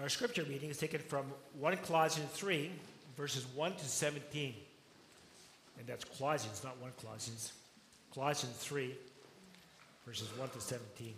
Our scripture reading is taken from 1 Colossians 3, verses 1 to 17. And that's Colossians, not 1 Colossians. Colossians 3, verses 1 to 17.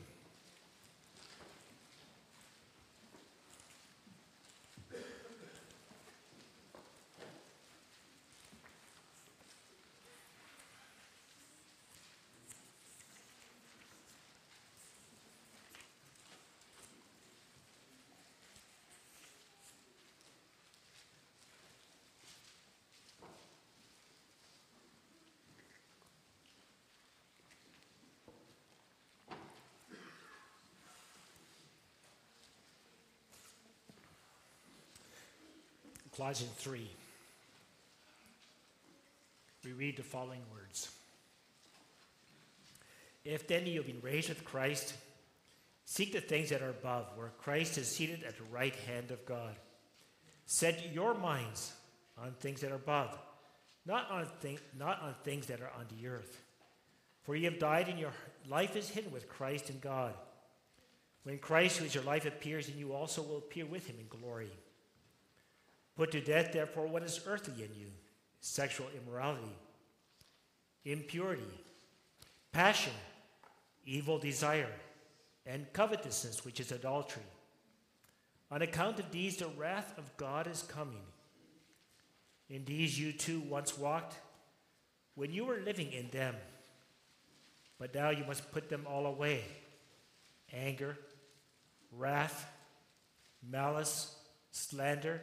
Colossians 3. We read the following words If then you have been raised with Christ, seek the things that are above, where Christ is seated at the right hand of God. Set your minds on things that are above, not on, th- not on things that are on the earth. For you have died, and your life is hidden with Christ in God. When Christ, who is your life, appears, then you also will appear with him in glory. Put to death, therefore, what is earthly in you sexual immorality, impurity, passion, evil desire, and covetousness, which is adultery. On account of these, the wrath of God is coming. In these you too once walked when you were living in them. But now you must put them all away anger, wrath, malice, slander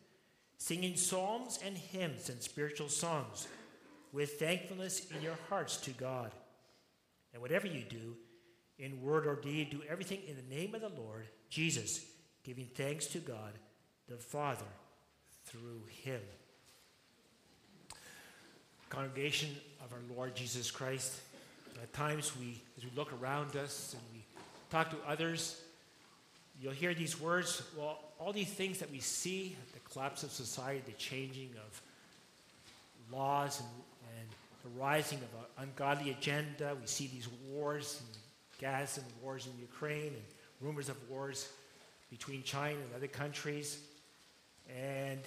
singing psalms and hymns and spiritual songs with thankfulness in your hearts to God. And whatever you do, in word or deed, do everything in the name of the Lord Jesus, giving thanks to God the Father through him. Congregation of our Lord Jesus Christ, at times we, as we look around us and we talk to others, you'll hear these words. Well, all these things that we see the collapse of society, the changing of laws, and, and the rising of an ungodly agenda. We see these wars in Gaza and wars in Ukraine and rumors of wars between China and other countries. And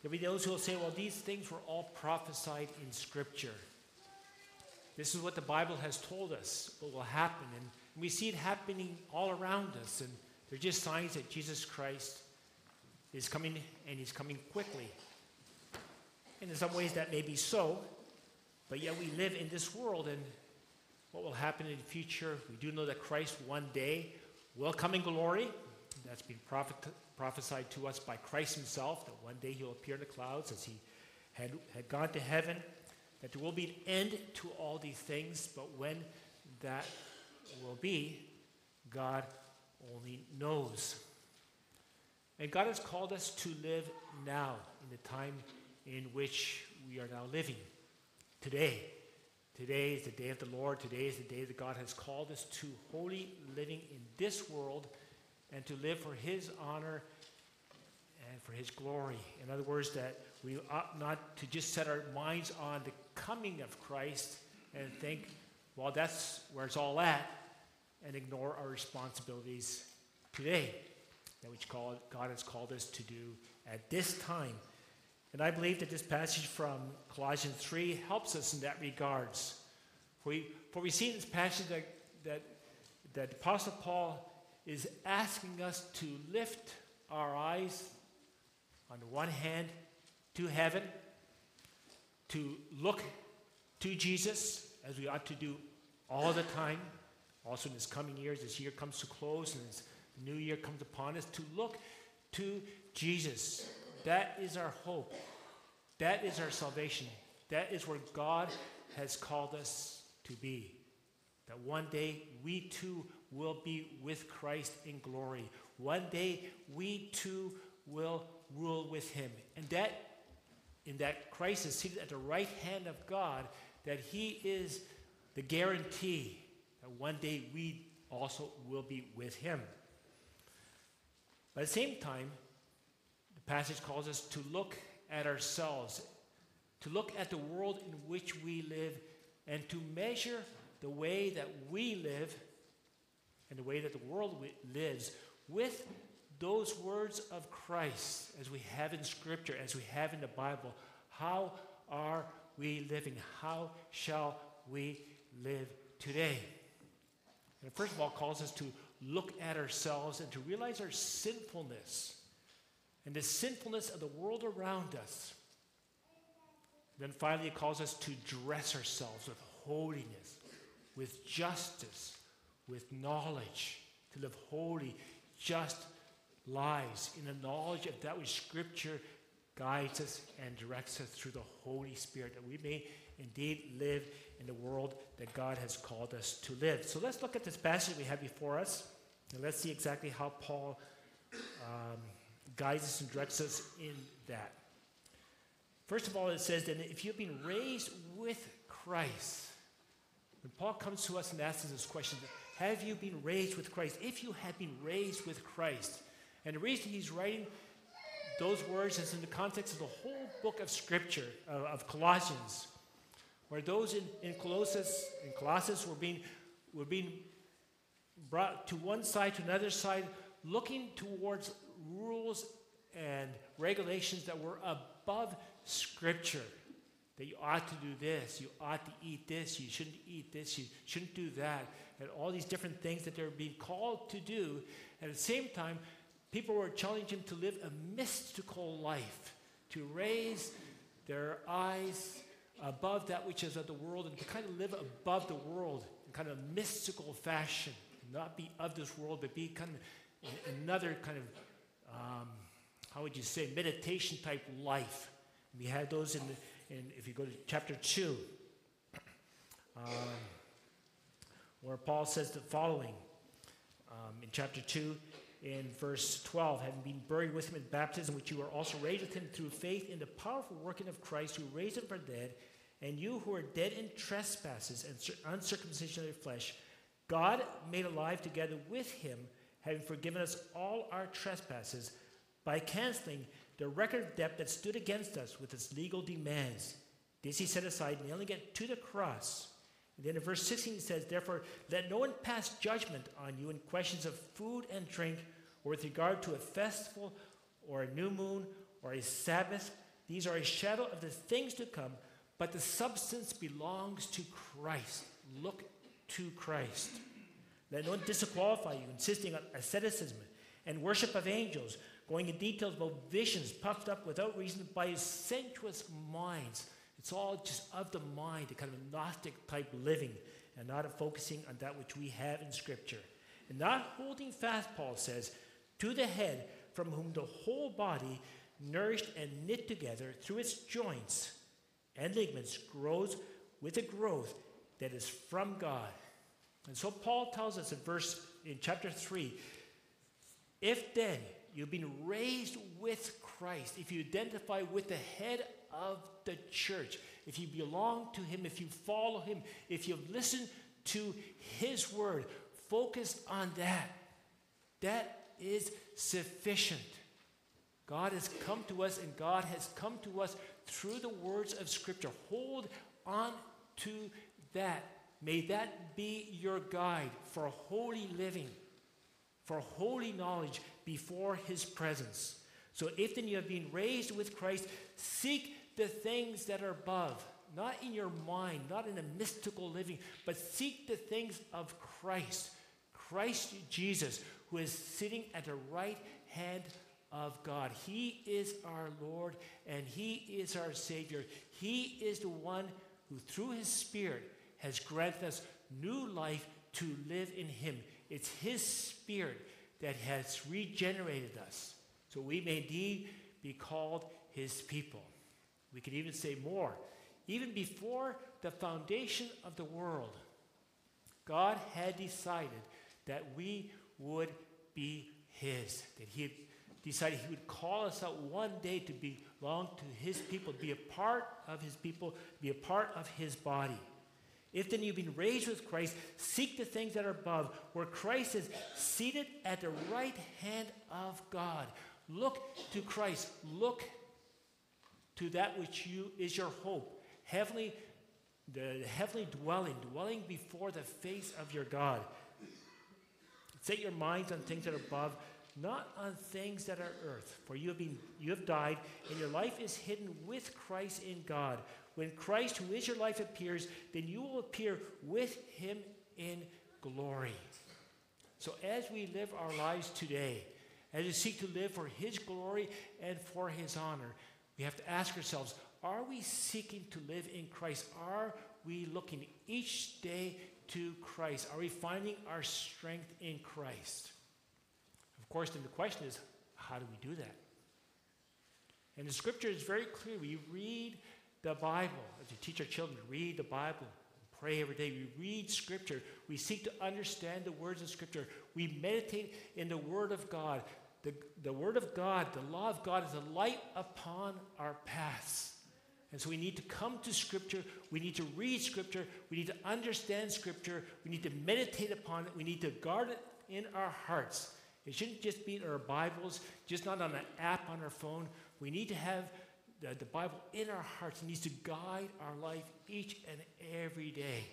there'll be those who will say, well, these things were all prophesied in Scripture. This is what the Bible has told us what will happen. And we see it happening all around us. And they're just signs that Jesus Christ is coming and he's coming quickly. And in some ways that may be so, but yet we live in this world and what will happen in the future, we do know that Christ one day will come in glory. That's been prophet, prophesied to us by Christ himself, that one day he'll appear in the clouds as he had, had gone to heaven, that there will be an end to all these things, but when that will be, God only knows. And God has called us to live now in the time in which we are now living. Today. Today is the day of the Lord. Today is the day that God has called us to holy living in this world and to live for His honor and for His glory. In other words, that we ought not to just set our minds on the coming of Christ and think, well, that's where it's all at and ignore our responsibilities today that which God has called us to do at this time. And I believe that this passage from Colossians 3 helps us in that regards. For we, for we see in this passage that, that, that Apostle Paul is asking us to lift our eyes, on the one hand, to heaven, to look to Jesus, as we ought to do all the time, also in this coming years, this year comes to close and this new year comes upon us, to look to Jesus. That is our hope. That is our salvation. That is where God has called us to be. That one day we too will be with Christ in glory. One day we too will rule with him. And that in that Christ is seated at the right hand of God, that he is the guarantee that one day we also will be with him. But at the same time, the passage calls us to look at ourselves, to look at the world in which we live, and to measure the way that we live and the way that the world lives with those words of Christ as we have in Scripture, as we have in the Bible. How are we living? How shall we live today? And first of all, calls us to look at ourselves and to realize our sinfulness and the sinfulness of the world around us. Then finally, it calls us to dress ourselves with holiness, with justice, with knowledge, to live holy, just lives in the knowledge of that which Scripture guides us and directs us through the Holy Spirit, that we may indeed live in the world that God has called us to live. So let's look at this passage we have before us, and let's see exactly how Paul um, guides us and directs us in that. First of all, it says that if you've been raised with Christ, when Paul comes to us and asks us this question, have you been raised with Christ? If you have been raised with Christ, and the reason he's writing those words is in the context of the whole book of Scripture, of, of Colossians, where those in, in Colossus, in Colossus were being, were being brought to one side to another side, looking towards rules and regulations that were above Scripture. That you ought to do this, you ought to eat this, you shouldn't eat this, you shouldn't do that, and all these different things that they're being called to do. At the same time, people were challenging to live a mystical life, to raise their eyes above that which is of the world, and to kind of live above the world in kind of mystical fashion, not be of this world, but be kind of another kind of um, how would you say, meditation type life. We had those in, the, in if you go to chapter 2, um, where Paul says the following um, in chapter 2, in verse 12, having been buried with him in baptism, which you are also raised with him through faith in the powerful working of Christ who raised him from the dead, and you who are dead in trespasses and uncircumcision of your flesh, God made alive together with him, having forgiven us all our trespasses by canceling the record of debt that stood against us with its legal demands. This he set aside, nailing it to the cross. And then in verse 16 it says, Therefore, let no one pass judgment on you in questions of food and drink, or with regard to a festival, or a new moon, or a Sabbath. These are a shadow of the things to come, but the substance belongs to Christ. Look to Christ. Let no one disqualify you, insisting on asceticism and worship of angels going in details about visions puffed up without reason by sensuous minds. It's all just of the mind, a kind of Gnostic type living, and not focusing on that which we have in Scripture. And not holding fast, Paul says, to the head, from whom the whole body, nourished and knit together through its joints and ligaments, grows with a growth that is from God. And so Paul tells us in verse in chapter 3 if then You've been raised with Christ. If you identify with the head of the church, if you belong to Him, if you follow Him, if you listen to His word, focus on that, that is sufficient. God has come to us, and God has come to us through the words of Scripture. Hold on to that. May that be your guide for holy living, for holy knowledge, before his presence. So if then you have been raised with Christ, seek the things that are above, not in your mind, not in a mystical living, but seek the things of Christ. Christ Jesus, who is sitting at the right hand of God. He is our Lord and He is our Savior. He is the one who, through His Spirit, has granted us new life to live in Him. It's His Spirit that has regenerated us so we may indeed be called His people. We could even say more. Even before the foundation of the world, God had decided that we would be His, that He decided He would call us out one day to belong to His people, be a part of His people, be a part of His body. If then you've been raised with Christ, seek the things that are above, where Christ is seated at the right hand of God. Look to Christ. Look to that which you is your hope. Heavenly, the heavenly dwelling, dwelling before the face of your God. Set your minds on things that are above, not on things that are earth. For you have been you have died, and your life is hidden with Christ in God. When Christ, who is your life, appears, then you will appear with him in glory. So as we live our lives today, as we seek to live for his glory and for his honor, we have to ask ourselves, are we seeking to live in Christ? Are we looking each day to Christ? Are we finding our strength in Christ? Of course, then the question is, how do we do that? And the scripture is very clear. We read the Bible as we teach our children read the Bible, pray every day. We read scripture. We seek to understand the words of scripture. We meditate in the word of God. The, the word of God, the law of God, is a light upon our paths. And so we need to come to Scripture. We need to read Scripture. We need to understand Scripture. We need to meditate upon it. We need to guard it in our hearts. It shouldn't just be in our Bibles, just not on an app on our phone. We need to have the, the Bible in our hearts. It needs to guide our life each and every day.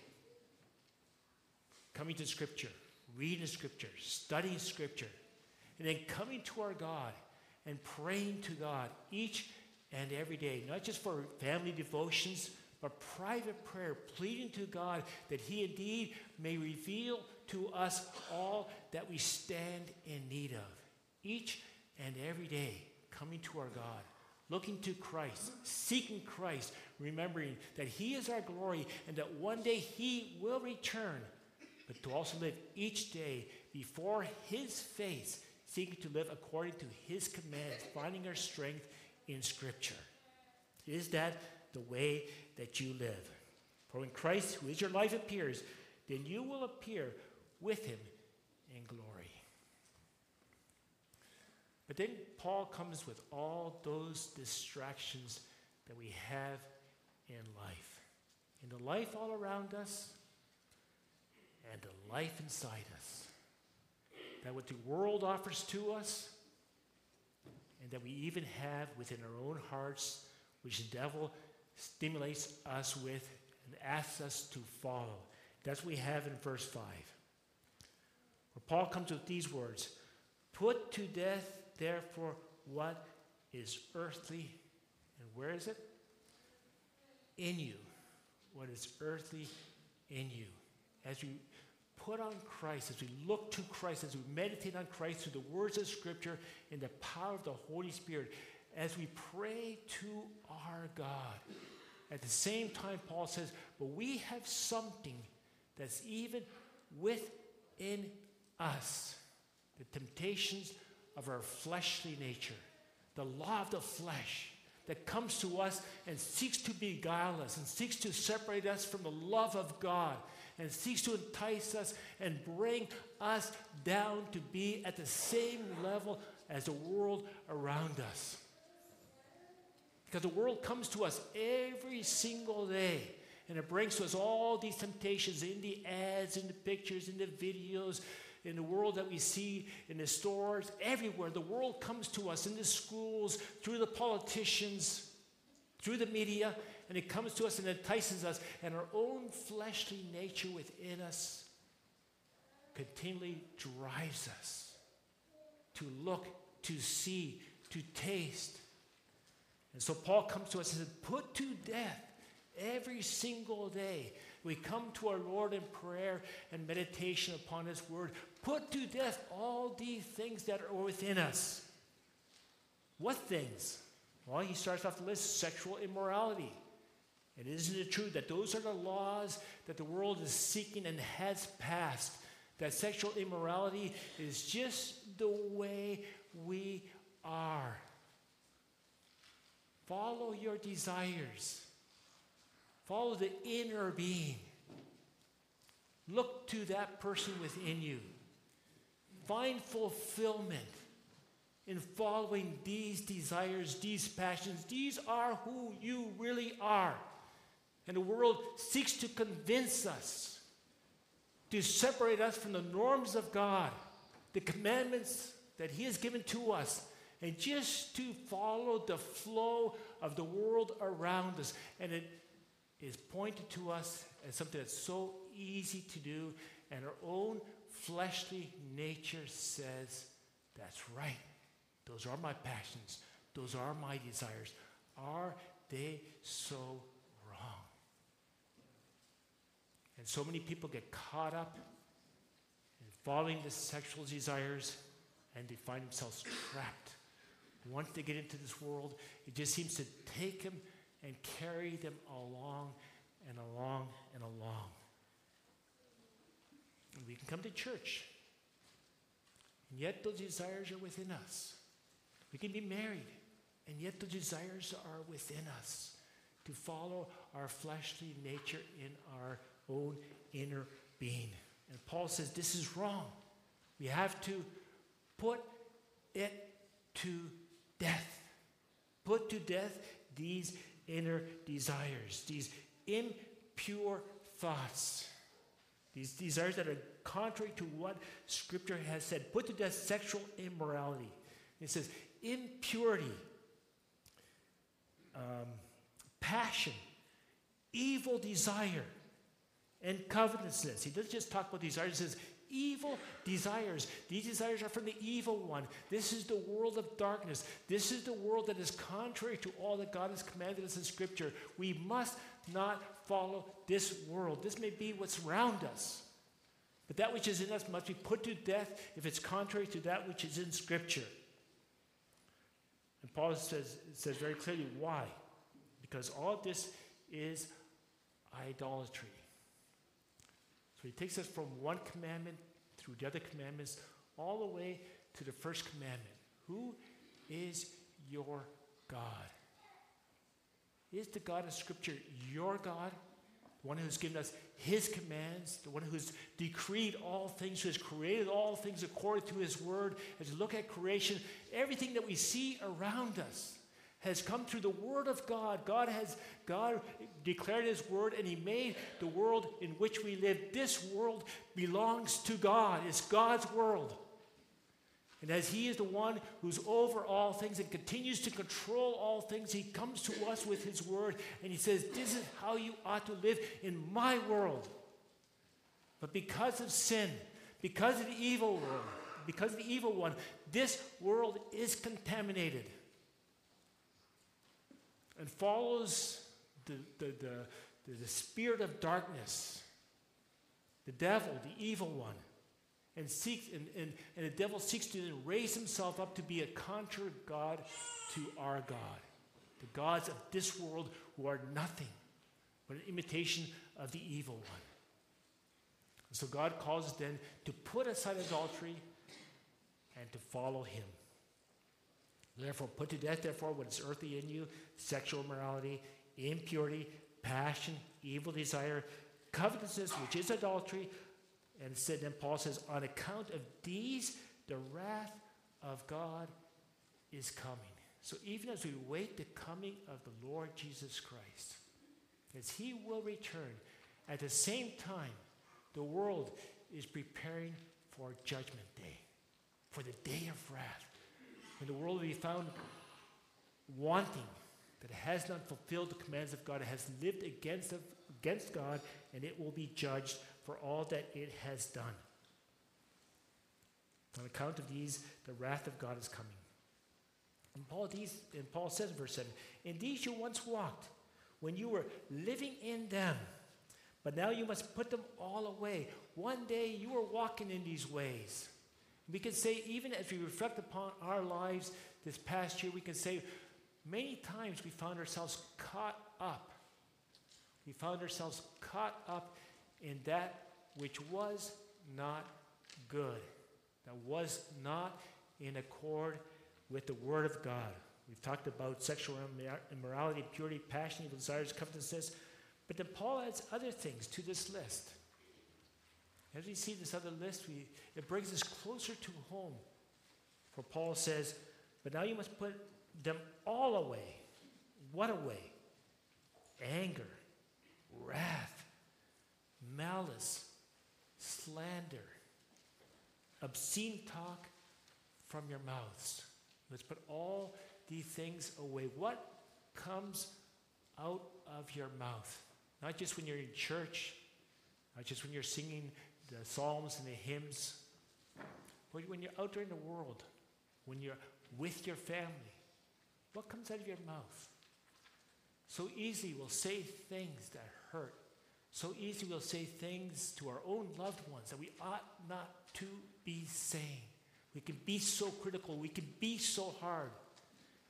Coming to Scripture, reading Scripture, studying Scripture, and then coming to our God and praying to God each and every day, not just for family devotions, but private prayer, pleading to God that He indeed may reveal to us all that we stand in need of. Each and every day, coming to our God, looking to Christ, seeking Christ, remembering that He is our glory and that one day He will return, but to also live each day before His face, seeking to live according to His commands, finding our strength in Scripture. Is that the way that you live? For when Christ, who is your life, appears, then you will appear with him in glory. But then Paul comes with all those distractions that we have in life. In the life all around us and the life inside us. That what the world offers to us and that we even have within our own hearts, which the devil stimulates us with and asks us to follow. That's what we have in verse 5. Where Paul comes with these words Put to death, therefore, what is earthly. And where is it? In you. What is earthly in you. As we put on Christ, as we look to Christ, as we meditate on Christ through the words of Scripture and the power of the Holy Spirit, as we pray to our God. At the same time, Paul says, but we have something that's even within us the temptations of our fleshly nature, the law of the flesh that comes to us and seeks to beguile us and seeks to separate us from the love of God and seeks to entice us and bring us down to be at the same level as the world around us. Because the world comes to us every single day. And it brings to us all these temptations in the ads, in the pictures, in the videos, in the world that we see in the stores, everywhere. The world comes to us in the schools, through the politicians, through the media, and it comes to us and entices us, and our own fleshly nature within us continually drives us to look, to see, to taste. And so Paul comes to us and says, Put to death every single day. We come to our Lord in prayer and meditation upon His Word. Put to death all these things that are within us. What things? Well, he starts off the list sexual immorality. And isn't it true that those are the laws that the world is seeking and has passed? That sexual immorality is just the way we are. Follow your desires, follow the inner being. Look to that person within you. Find fulfillment in following these desires, these passions. These are who you really are. And the world seeks to convince us, to separate us from the norms of God, the commandments that He has given to us, and just to follow the flow of the world around us. And it is pointed to us as something that's so easy to do, and our own fleshly nature says, That's right. Those are my passions. Those are my desires. Are they so wrong? And so many people get caught up in following the sexual desires and they find themselves trapped. Once they get into this world, it just seems to take them and carry them along and along and along. And we can come to church, and yet those desires are within us. We can be married, and yet the desires are within us to follow our fleshly nature in our own inner being. And Paul says this is wrong. We have to put it to death. Put to death these inner desires, these impure thoughts, these desires that are contrary to what Scripture has said. Put to death sexual immorality. It says impurity, um, passion, evil desire, and covetousness. He doesn't just talk about desires, he says evil desires. These desires are from the evil one. This is the world of darkness. This is the world that is contrary to all that God has commanded us in Scripture. We must not follow this world. This may be what's around us. But that which is in us must be put to death if it's contrary to that which is in Scripture. And Paul says, says very clearly why. Because all of this is idolatry. So he takes us from one commandment through the other commandments all the way to the first commandment. Who is your God? Is the God of Scripture your God? The one who's given us his commands, the one who's decreed all things, who has created all things according to his word. As you look at creation, everything that we see around us has come through the word of God. God has God declared his word and he made the world in which we live. This world belongs to God. It's God's world. And as He is the one who's over all things and continues to control all things, He comes to us with His word and He says, This is how you ought to live in my world. But because of sin, because of the evil world, because of the evil one, this world is contaminated and follows the, the, the, the, spirit of darkness, the devil, the evil one and seeks and, and, and the devil seeks to raise himself up to be a contrary God to our God. The gods of this world who are nothing but an imitation of the evil one. And so God calls then to put aside adultery and to follow him. Therefore, put to death, therefore, what is earthly in you sexual immorality, impurity, passion, evil desire, covetousness, which is adultery, and said, then Paul says, on account of these, the wrath of God is coming. So even as we wait the coming of the Lord Jesus Christ, as he will return, at the same time, the world is preparing for judgment day, for the day of wrath, when the world will be found wanting, that has not fulfilled the commands of God, has lived against, against God, and it will be judged for all that it has done. On account of these, the wrath of God is coming. And Paul, these, and Paul says in verse 7 In these you once walked when you were living in them, but now you must put them all away. One day you were walking in these ways. We can say, even as we reflect upon our lives, this past year, we can say many times we found ourselves caught up. We found ourselves caught up in that which was not good, that was not in accord with the Word of God. We've talked about sexual immorality, purity, passion, evil desires, covetousness. But then Paul adds other things to this list. As we see this other list, we, it brings us closer to home. For Paul says, But now you must put them all away. What away? Anger, wrath, malice, slander, obscene talk from your mouths. Let's put all these things away. What comes out of your mouth? Not just when you're in church, not just when you're singing the psalms and the hymns, but when you're out there in the world, when you're with your family. What comes out of your mouth? So easy we'll say things that hurt. So easy we'll say things to our own loved ones that we ought not to be saying. We can be so critical. We can be so hard.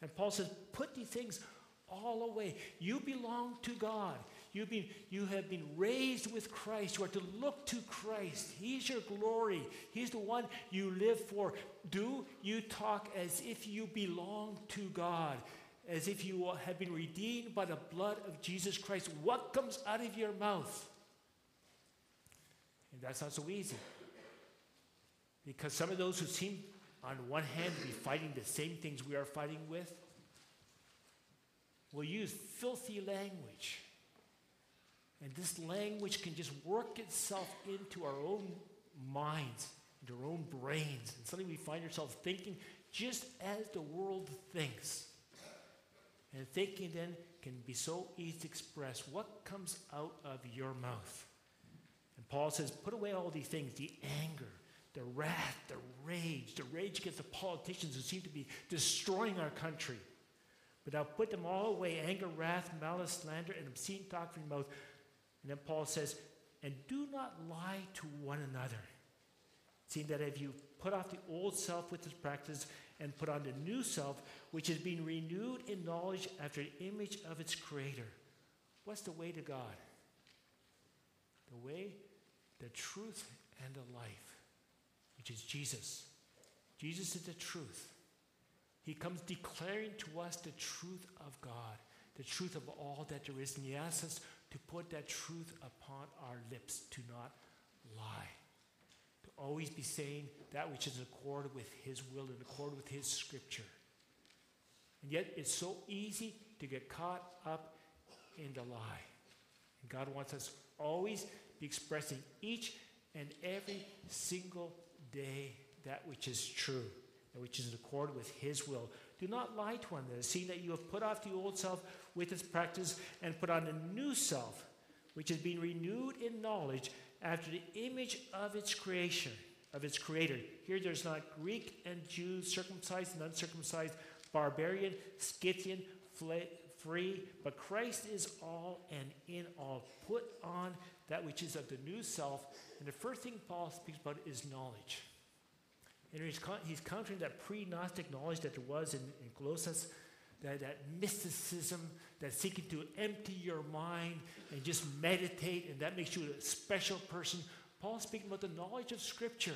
And Paul says, put these things all away. You belong to God. You've been, you have been raised with Christ. You are to look to Christ. He's your glory. He's the one you live for. Do you talk as if you belong to God, as if you have been redeemed by the blood of Jesus Christ? What comes out of your mouth? And that's not so easy. Because some of those who seem, on one hand, to be fighting the same things we are fighting with will use filthy language. And this language can just work itself into our own minds, into our own brains. And suddenly we find ourselves thinking just as the world thinks. And thinking then can be so easy to express what comes out of your mouth. And Paul says, put away all these things the anger, the wrath, the rage, the rage against the politicians who seem to be destroying our country. But I'll put them all away anger, wrath, malice, slander, and obscene talk from your mouth. And then Paul says, and do not lie to one another. Seeing that if you put off the old self with its practice and put on the new self, which is being renewed in knowledge after the image of its creator. What's the way to God? The way, the truth, and the life which is Jesus. Jesus is the truth. He comes declaring to us the truth of God, the truth of all that there is. And He asks us to put that truth upon our lips, to not lie, to always be saying that which is in accord with His will, in accord with His scripture. And yet, it's so easy to get caught up in the lie. And God wants us always be expressing each and every single day that which is true, which is in accord with His will. Do not lie to one another, seeing that you have put off the old self with its practice and put on a new self, which is being renewed in knowledge after the image of its creation, of its creator. Here there's not Greek and Jew, circumcised and uncircumcised, barbarian, Scythian, free, but Christ is all and in all. Put on that which is of the new self. And the first thing Paul speaks about is knowledge. And he's, he's countering that pre Gnostic knowledge that there was in, in Colossus, that, that mysticism, that seeking to empty your mind and just meditate, and that makes you a special person. Paul's speaking about the knowledge of Scripture,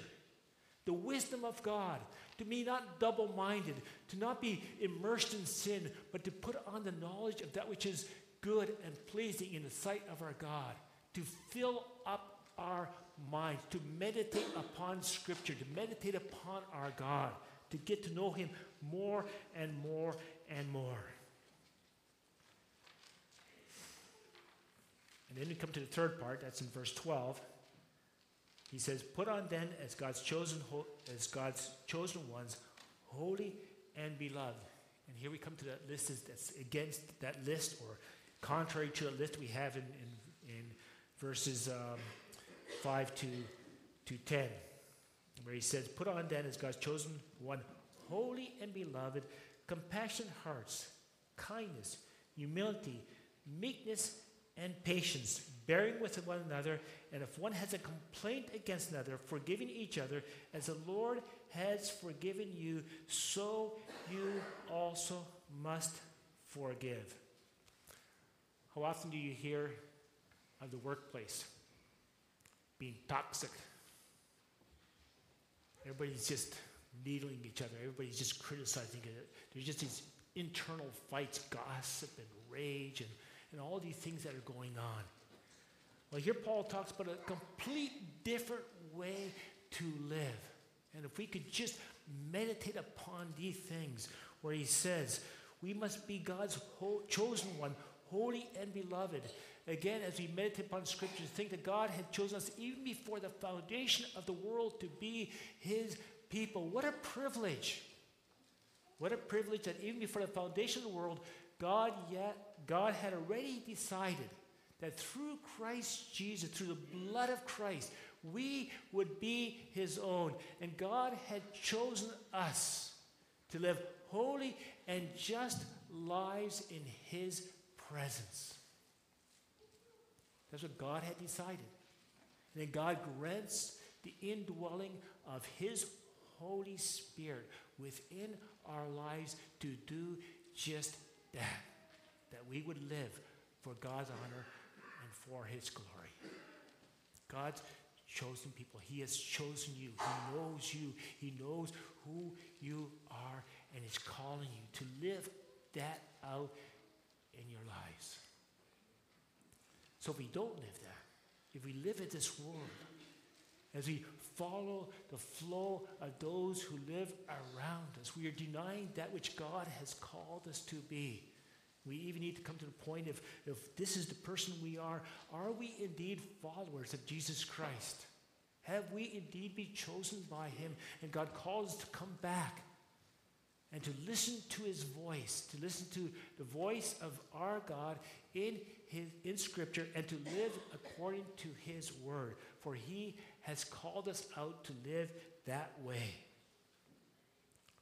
the wisdom of God, to be not double minded, to not be immersed in sin, but to put on the knowledge of that which is good and pleasing in the sight of our God, to fill up our minds, to meditate upon Scripture, to meditate upon our God, to get to know Him more and more and more. And then we come to the third part, that's in verse 12. He says, Put on then as God's chosen as God's chosen ones, holy and beloved. And here we come to that list that's against that list or contrary to a list we have in, in, in verses um, 5 to, to 10, where he says, Put on then as God's chosen one, holy and beloved, compassionate hearts, kindness, humility, meekness, and patience, bearing with one another, and if one has a complaint against another, forgiving each other, as the Lord has forgiven you, so you also must forgive. How often do you hear of the workplace being toxic? Everybody's just needling each other, everybody's just criticizing it. There's just these internal fights, gossip, and rage, and, and all these things that are going on. Well, here Paul talks about a complete different way to live. And if we could just meditate upon these things, where he says, we must be God's chosen one, holy and beloved. Again, as we meditate upon scriptures, think that God had chosen us even before the foundation of the world to be his people. What a privilege! What a privilege that even before the foundation of the world, God yet God had already decided that through Christ Jesus, through the blood of Christ, we would be his own. And God had chosen us to live holy and just lives in his presence. That's what God had decided. And then God grants the indwelling of his Holy Spirit within our lives to do just that. That we would live for God's honor and for his glory. God's chosen people. He has chosen you. He knows you. He knows who you are, and He's calling you to live that out in your lives. So if we don't live that, if we live in this world, as we follow the flow of those who live around us, we are denying that which God has called us to be. We even need to come to the point of if this is the person we are, are we indeed followers of Jesus Christ? Have we indeed been chosen by him? And God calls to come back and to listen to his voice, to listen to the voice of our God in, his, in Scripture, and to live according to his word. For he has called us out to live that way.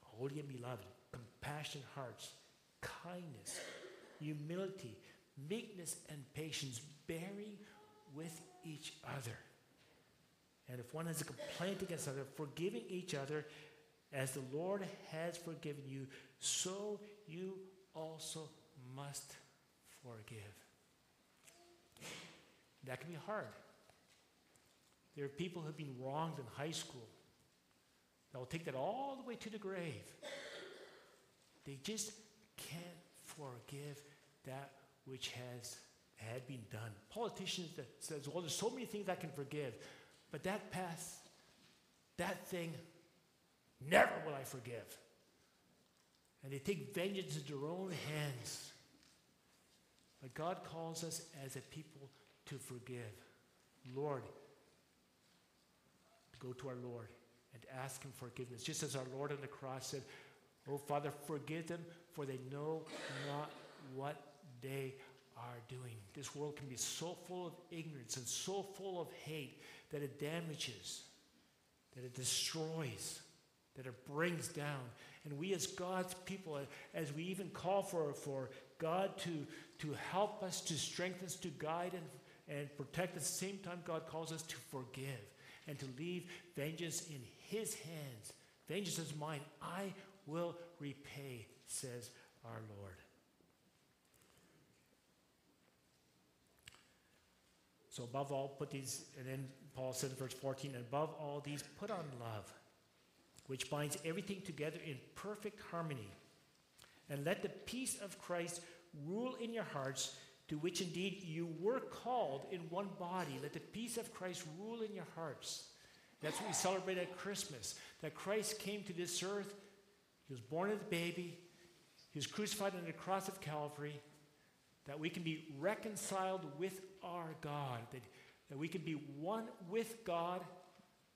Holy and beloved, compassionate hearts, kindness, humility, meekness, and patience, bearing with each other. And if one has a complaint against another, forgiving each other as the Lord has forgiven you, so you also must forgive. That can be hard. There are people who have been wronged in high school that will take that all the way to the grave. They just can't forgive that which has had been done. Politicians that says, well, there's so many things I can forgive, but that past, that thing, never will I forgive. And they take vengeance into their own hands. But God calls us as a people to forgive. Lord, go to our Lord and ask Him forgiveness. Just as our Lord on the cross said, Oh, Father, forgive them, for they know not what they are doing. This world can be so full of ignorance and so full of hate that it damages, that it destroys, that it brings down. And we, as God's people, as we even call for, for God to, to help us, to strengthen us, to guide and, and protect, at the same time, God calls us to forgive and to leave vengeance in His hands. Vengeance is mine. I will repay, says our Lord. So, above all, put these, and then Paul said in verse 14, above all these, put on love, which binds everything together in perfect harmony. And let the peace of Christ rule in your hearts, to which indeed you were called in one body. Let the peace of Christ rule in your hearts. That's what we celebrate at Christmas. That Christ came to this earth, he was born as a baby, he was crucified on the cross of Calvary, that we can be reconciled with our God, that, that we can be one with God,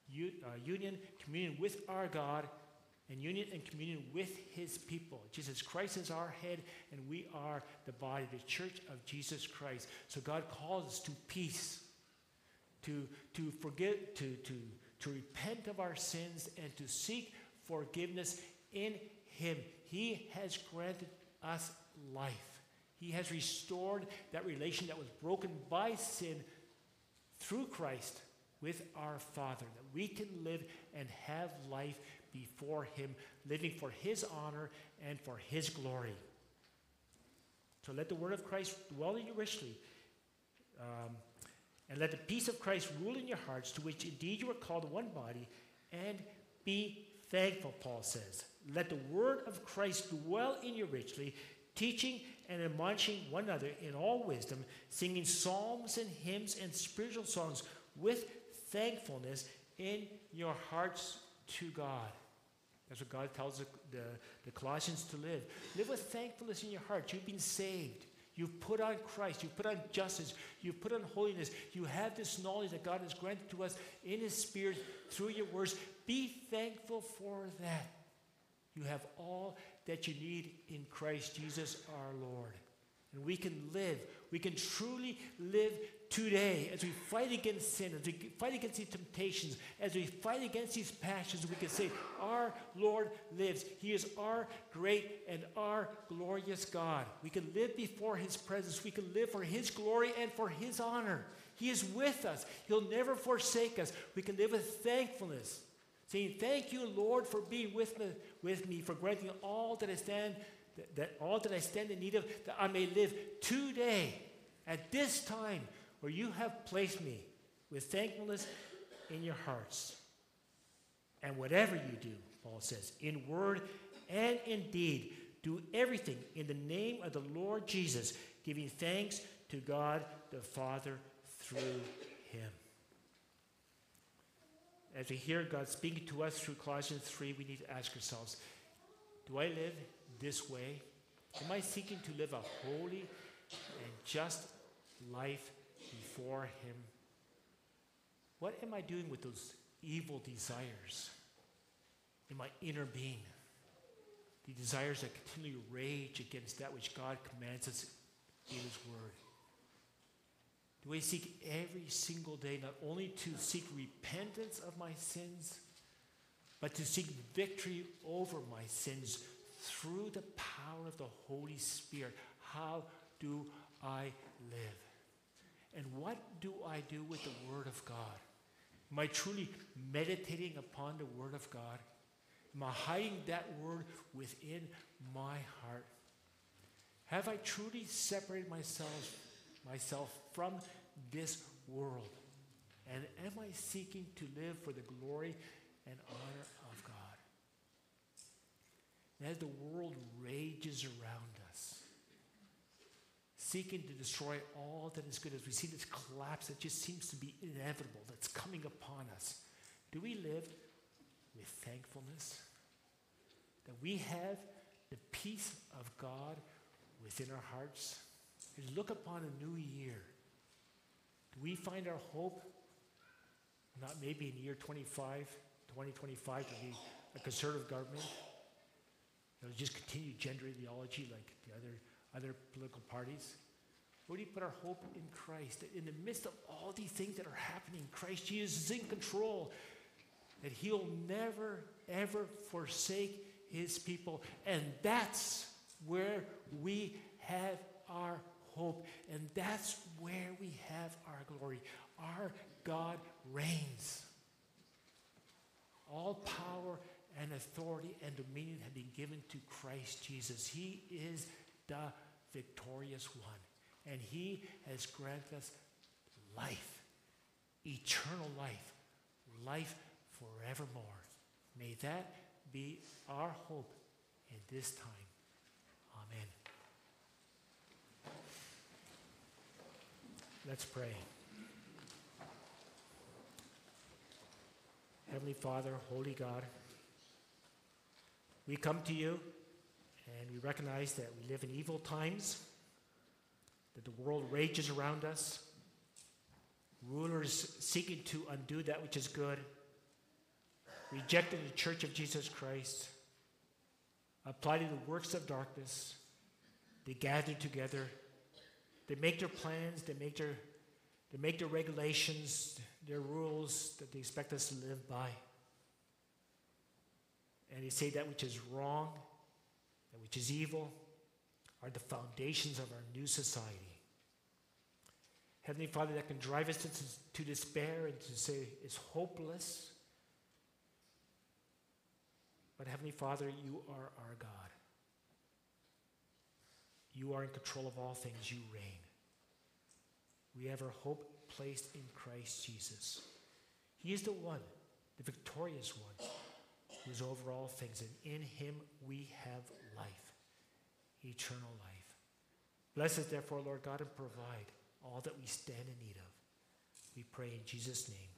u- uh, union, communion with our God, and union and communion with his people. Jesus Christ is our head, and we are the body, the church of Jesus Christ. So God calls us to peace, to, to forgive, to, to, to repent of our sins, and to seek forgiveness in him. He has granted us life. He has restored that relation that was broken by sin through Christ with our Father, that we can live and have life before Him, living for His honor and for His glory. So let the word of Christ dwell in you richly. Um, and let the peace of Christ rule in your hearts, to which indeed you are called one body, and be thankful, Paul says. Let the word of Christ dwell in you richly, teaching and admonishing one another in all wisdom, singing psalms and hymns and spiritual songs with thankfulness in your hearts to God. That's what God tells the, the, the Colossians to live. Live with thankfulness in your heart. You've been saved. You've put on Christ. You've put on justice. You've put on holiness. You have this knowledge that God has granted to us in His Spirit through your words. Be thankful for that. You have all that you need in Christ Jesus our Lord. And we can live, we can truly live today as we fight against sin, as we fight against these temptations, as we fight against these passions, we can say, Our Lord lives. He is our great and our glorious God. We can live before His presence. We can live for His glory and for His honor. He is with us, He'll never forsake us. We can live with thankfulness, saying, Thank you, Lord, for being with me, with me for granting all that I stand. That, that all that I stand in need of, that I may live today, at this time, where you have placed me with thankfulness in your hearts. And whatever you do, Paul says, in word and in deed, do everything in the name of the Lord Jesus, giving thanks to God the Father through him. As we hear God speaking to us through Colossians 3, we need to ask ourselves do I live this way? Am I seeking to live a holy and just life before Him? What am I doing with those evil desires in my inner being? The desires that continually rage against that which God commands us in His Word. Do I seek every single day not only to seek repentance of my sins, but to seek victory over my sins through the power of the Holy Spirit? How do I live? And what do I do with the Word of God? Am I truly meditating upon the Word of God? Am I hiding that Word within my heart? Have I truly separated myself, myself from this world? And am I seeking to live for the glory and honor? And as the world rages around us, seeking to destroy all that is good, as we see this collapse that just seems to be inevitable, that's coming upon us, do we live with thankfulness? That we have the peace of God within our hearts? As we look upon a new year, do we find our hope not maybe in year 25, 2025 to be a conservative government? It'll just continue gender ideology like the other, other political parties? Where do you put our hope in Christ? That in the midst of all these things that are happening, Christ Jesus is in control. That he'll never, ever forsake his people. And that's where we have our hope. And that's where we have our glory. Our God reigns. All power and authority and dominion have been given to Christ Jesus. He is the victorious one. And he has granted us life, eternal life, life forevermore. May that be our hope in this time. Amen. Let's pray. Heavenly Father, Holy God, we come to you and we recognize that we live in evil times, that the world rages around us, rulers seeking to undo that which is good, rejecting the church of Jesus Christ, applying the works of darkness. They gather together. They make their plans. They make their, they make their regulations, their rules that they expect us to live by and they say that which is wrong, that which is evil, are the foundations of our new society. Heavenly Father, that can drive us to, to despair and to say it's hopeless. But Heavenly Father, you are our God. You are in control of all things. You reign. We have our hope placed in Christ Jesus. He is the one, the victorious one, who is over all things, and in him we have life, eternal life. Bless us, therefore, Lord God, and provide all that we stand in need of. We pray in Jesus' name.